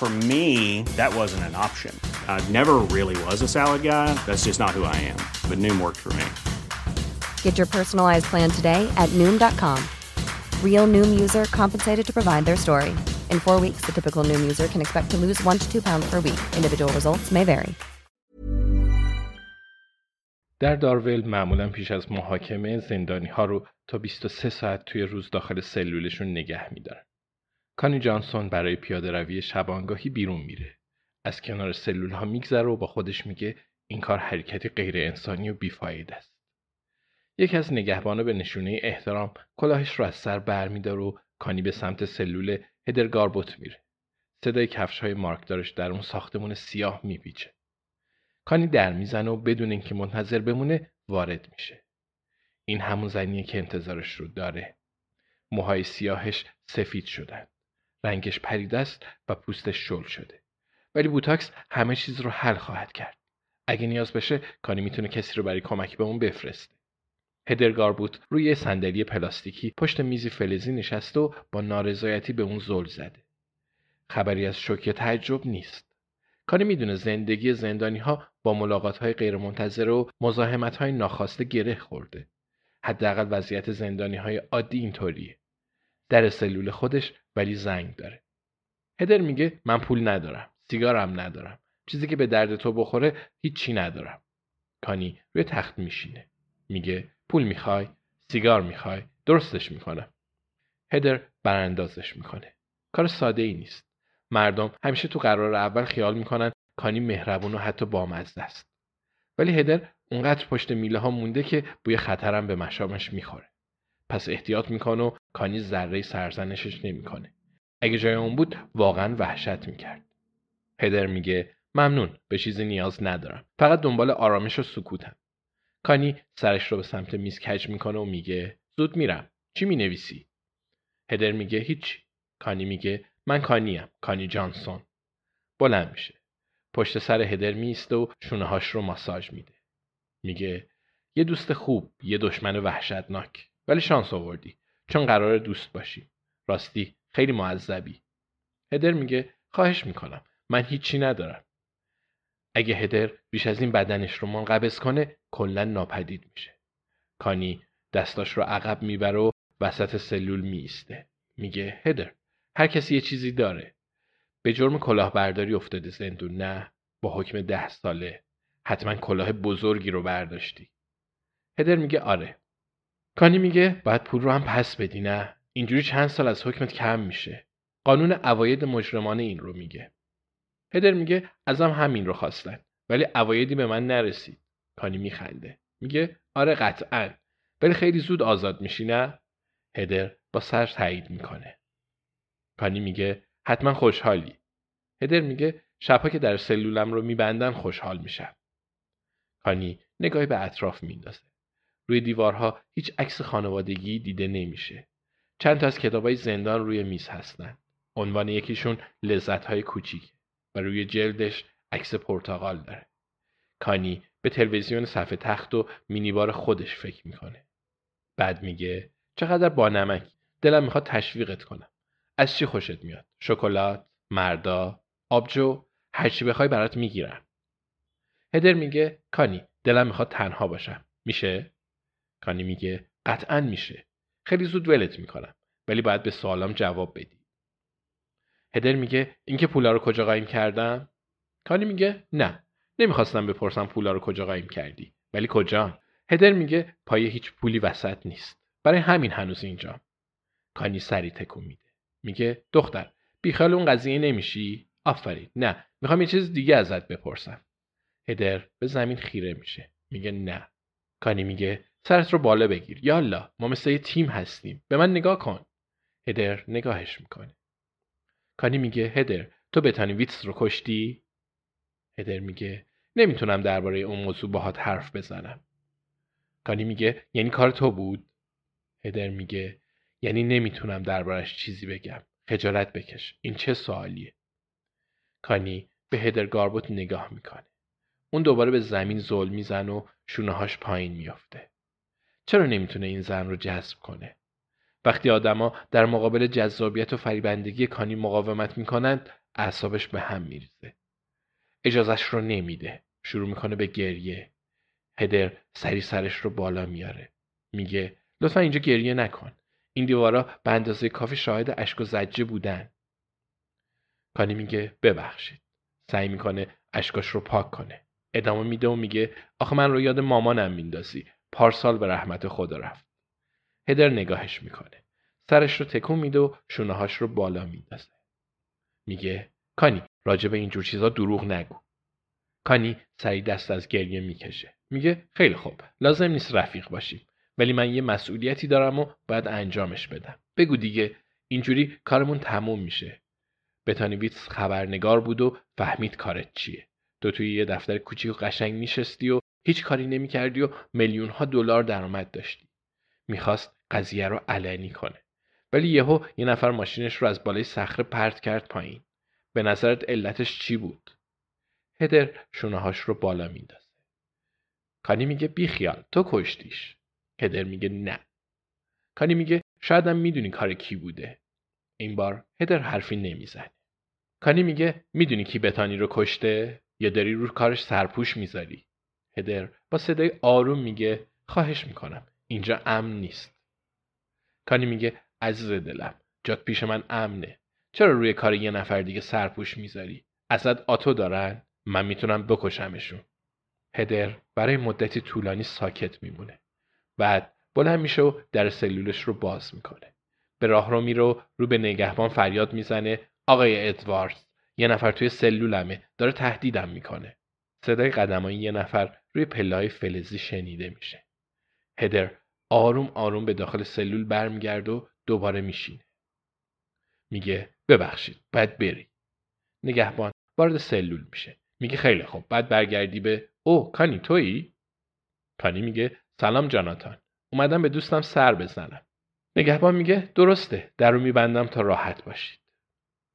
For me, that wasn't an option. I never really was a salad guy. That's just not who I am. But Noom worked for me. Get your personalized plan today at Noom.com. Real Noom user compensated to provide their story. In four weeks, the typical Noom user can expect to lose one to two pounds per week. Individual results may vary. در دارویل معمولا پیش از محاکمه زندانی ها رو تا 23 ساعت توی روز داخل سلولشون نگه میدارن. کانی جانسون برای پیاده روی شبانگاهی بیرون میره. از کنار سلول ها میگذره و با خودش میگه این کار حرکتی غیر انسانی و بیفاید است. یکی از نگهبانا به نشونه احترام کلاهش رو از سر برمیداره و کانی به سمت سلول هدرگاربوت میره. صدای کفش های مارکدارش در اون ساختمون سیاه میپیچه. کانی در می‌زنه و بدون اینکه منتظر بمونه وارد میشه. این همون زنیه که انتظارش رو داره. موهای سیاهش سفید شدن. رنگش پریده است و پوستش شل شده. ولی بوتاکس همه چیز رو حل خواهد کرد. اگه نیاز بشه کانی می‌تونه کسی رو برای کمک به اون بفرسته. هدرگاربوت روی صندلی پلاستیکی پشت میزی فلزی نشسته و با نارضایتی به اون زل زده. خبری از شوک تعجب نیست. کانی می‌دونه زندگی زندانی ها با ملاقات های غیرمنتظره و مزاحمت های ناخواسته گره خورده. حداقل وضعیت زندانی های عادی اینطوریه. در سلول خودش ولی زنگ داره. هدر میگه من پول ندارم. سیگارم ندارم. چیزی که به درد تو بخوره هیچی ندارم. کانی روی تخت میشینه. میگه پول می‌خوای؟ سیگار می‌خوای؟ درستش می‌کنم. هدر براندازش می‌کنه. کار ساده ای نیست. مردم همیشه تو قرار اول خیال می‌کنن کانی مهربون و حتی بامزه است. ولی هدر اونقدر پشت میله ها مونده که بوی خطرم به مشامش می‌خوره. پس احتیاط می‌کنه و کانی ذره سرزنشش نمی‌کنه. اگه جای اون بود واقعا وحشت می‌کرد. هدر میگه ممنون به چیزی نیاز ندارم. فقط دنبال آرامش و سکوتم. کانی سرش رو به سمت میز کج می‌کنه و میگه زود میرم. چی می‌نویسی؟ هدر میگه هیچ. کانی میگه من کانیم. کانی جانسون. بلند میشه. پشت سر هدر میسته و شونه هاش رو ماساژ میده. میگه یه دوست خوب، یه دشمن وحشتناک. ولی شانس آوردی چون قرار دوست باشی. راستی خیلی معذبی. هدر میگه خواهش می‌کنم. من هیچی ندارم. اگه هدر بیش از این بدنش رو منقبض کنه کلا ناپدید میشه. کانی دستاش رو عقب می‌بره و وسط سلول میسته. میگه هدر هر کسی یه چیزی داره. به جرم کلاهبرداری افتاده زندون نه با حکم ده ساله حتما کلاه بزرگی رو برداشتی. هدر میگه آره. کانی میگه باید پول رو هم پس بدی نه اینجوری چند سال از حکمت کم میشه. قانون عواید مجرمانه این رو میگه. هدر میگه ازم همین رو خواستن ولی عوایدی به من نرسید. کانی میخنده. میگه آره قطعا ولی خیلی زود آزاد میشی نه؟ هدر با سر تایید می‌کنه. کانی میگه حتما خوشحالی. هدر میگه شبها که در سلولم رو میبندن خوشحال میشم. کانی نگاهی به اطراف میندازه. روی دیوارها هیچ عکس خانوادگی دیده نمیشه. چند تا از کتابای زندان روی میز هستن. عنوان یکیشون لذت های کوچیک و روی جلدش عکس پرتغال داره. کانی به تلویزیون صفحه تخت و مینیبار خودش فکر می‌کنه. بعد میگه چقدر با نمک دلم می‌خواد تشویقت کنم. از چی خوشت میاد؟ شکلات، مردا، آبجو، هرچی بخوای برات می‌گیرم. هدر میگه کانی دلم می‌خواد تنها باشم. میشه؟ کانی میگه قطعا میشه. خیلی زود ولت می‌کنم. ولی باید به سوالام جواب بدی. هدر میگه اینکه پولا رو کجا قایم کردم؟ کانی میگه نه. نمی‌خواستم بپرسم پولا رو کجا قایم کردی ولی کجا هدر میگه پای هیچ پولی وسط نیست برای همین هنوز اینجا کانی سری تکون میده میگه دختر بیخیال اون قضیه نمیشی آفرین نه می‌خوام یه چیز دیگه ازت بپرسم هدر به زمین خیره میشه میگه نه کانی میگه سرت رو بالا بگیر. یالا ما مثل یه تیم هستیم. به من نگاه کن. هدر نگاهش می‌کنه. کانی میگه هدر تو بتانی ویتس رو کشتی؟ هدر میگه نمی‌تونم درباره اون موضوع باهات حرف بزنم. کانی میگه یعنی کار تو بود؟ هدر میگه یعنی نمی‌تونم دربارش چیزی بگم. خجالت بکش. این چه سوالیه؟ کانی به هدر گاربوت نگاه می‌کنه. اون دوباره به زمین زل میزن و شونههاش پایین میافته. چرا نمی‌تونه این زن رو جذب کنه؟ وقتی آدما در مقابل جذابیت و فریبندگی کانی مقاومت می‌کنند اعصابش به هم میریزه. اجازش رو نمیده. شروع می‌کنه به گریه. هدر سری سرش رو بالا میاره. میگه لطفا اینجا گریه نکن. این دیوارا به اندازه کافی شاهد اشک و زجه بودن. کانی میگه ببخشید. سعی می‌کنه اشکاش رو پاک کنه. ادامه میده و میگه آخه من رو یاد مامانم میندازی. پارسال به رحمت خدا رفت. هدر نگاهش می‌کنه. سرش رو تکون میده و شونههاش رو بالا میندازه. میگه کانی راجع به اینجور چیزا دروغ نگو. کانی سری دست از گریه می‌کشه. میگه خیلی خوب لازم نیست رفیق باشیم ولی من یه مسئولیتی دارم و باید انجامش بدم. بگو دیگه اینجوری کارمون تموم میشه. بتانیویتس خبرنگار بود و فهمید کارت چیه. تو توی یه دفتر کوچیک و قشنگ میشستی و هیچ کاری نمی‌کردی و میلیون ها دلار درآمد داشتی. می‌خواست قضیه رو علنی کنه. ولی یهو یه نفر ماشینش رو از بالای صخره پرت کرد پایین. به نظرت علتش چی بود؟ هدر شونههاش رو بالا میندازه کانی میگه بیخیال تو کشتیش. هدر میگه نه. کانی میگه شایدم می‌دونی کار کی بوده. این بار هدر حرفی نمی‌زنه. کانی میگه می‌دونی کی بتانی رو کشته؟ یا داری رو کارش سرپوش می‌ذاری؟ هدر با صدای آروم میگه خواهش می‌کنم اینجا امن نیست. کانی میگه عزیز دلم جات پیش من امنه. چرا روی کار یه نفر دیگه سرپوش می‌ذاری؟ ازت آتو دارن؟ من می‌تونم بکشمشون. هدر برای مدتی طولانی ساکت میمونه. بعد بلند میشه و در سلولش رو باز می‌کنه. به راه رو میره رو به نگهبان فریاد می‌زنه آقای ادواردز یه نفر توی سلولمه داره تهدیدم می‌کنه. صدای قدمای یه نفر روی پلای فلزی شنیده میشه. هدر آروم آروم به داخل سلول برمیگرد و دوباره میشینه. میگه ببخشید باید بری نگهبان وارد سلول میشه. میگه خیلی خوب بعد برگردی به او کانی تویی؟ کانی میگه سلام جاناتان. اومدم به دوستم سر بزنم. نگهبان میگه درسته در رو میبندم تا راحت باشید.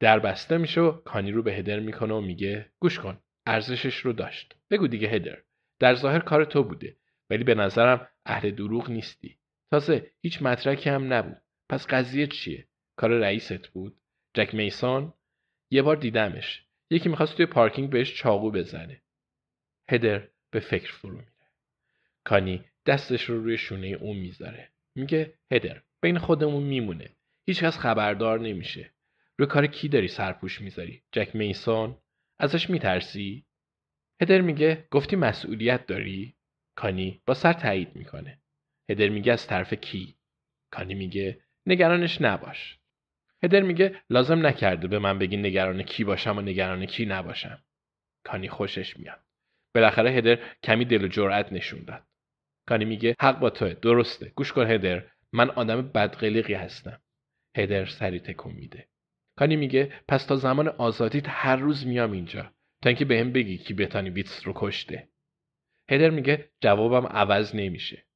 در بسته میشه و کانی رو به هدر می‌کنه و میگه گوش کن. ارزشش رو داشت. بگو دیگه هدر در ظاهر کار تو بوده ولی به نظرم اهل دروغ نیستی. تازه هیچ مدرکی هم نبود. پس قضیه چیه؟ کار رئیست بود؟ جک میسون؟ یه بار دیدمش. یکی می‌خواست توی پارکینگ بهش چاقو بزنه. هدر به فکر فرو میره. کانی دستش رو روی شونه اون می‌ذاره. میگه هدر بین خودمون میمونه. هیچکس خبردار نمیشه. روی کار کی داری سرپوش می‌ذاری؟ جک میسون؟ ازش میترسی؟ هدر میگه گفتی مسئولیت داری؟ کانی با سر تایید می‌کنه. هدر میگه از طرف کی؟ کانی میگه نگرانش نباش. هدر میگه لازم نکرده به من بگی نگران کی باشم و نگران کی نباشم. کانی خوشش میاد. بالاخره هدر کمی دل و جرأت نشون داد. کانی میگه حق با توه درسته. گوش کن هدر من آدم بدقلقی هستم. هدر سری تکون میده. کانی میگه پس تا زمان آزادیت هر روز میام اینجا. تا اینکه بهم بگی کی بتانی ویتس رو کشته. هدر میگه جوابم عوض نمیشه.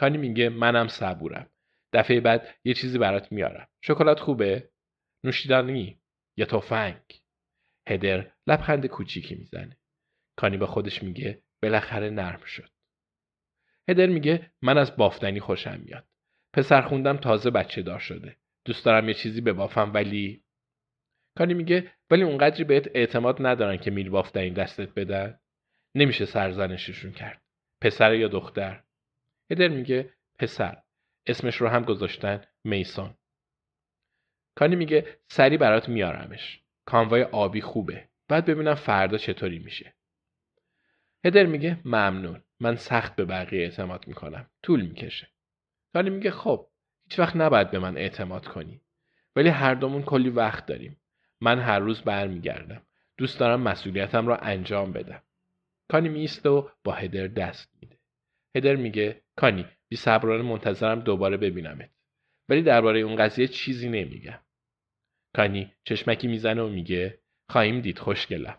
کانی میگه منم صبورم. دفعه بعد یه چیزی برات میارم. شکلات خوبه؟ نوشیدنی یا تفنگ؟ هدر لبخند کوچیکی می‌زنه. کانی به خودش میگه بالاخره نرم شد. هدر میگه من از بافتنی خوشم میاد. پسر خوندم تازه بچه دار شده. دوست دارم یه چیزی ببافم ولی کانی میگه ولی اونقدری بهت اعتماد ندارن که میل بافتنی دستت بدن؟ نمیشه سرزنششون کرد. پسر یا دختر؟ هدر میگه پسر. اسمش رو هم گذاشتن میسون کانی میگه سری برات میارمش. کانوای آبی خوبه. بعد ببینم فردا چطوری میشه. هدر میگه ممنون. من سخت به بقیه اعتماد می‌کنم. طول می‌کشه. کانی میگه خب هیچ وقت نباید به من اعتماد کنی. ولی هر دومون کلی وقت داریم. من هر روز برمیگردم. دوست دارم مسئولیتم را انجام بدم. کانی میسته و با هدر دست میده. هدر میگه کانی بی صبرانه منتظرم دوباره ببینمت. ولی درباره اون قضیه چیزی نمیگم. کانی چشمکی می‌زنه و میگه خواهیم دید خوشگلم.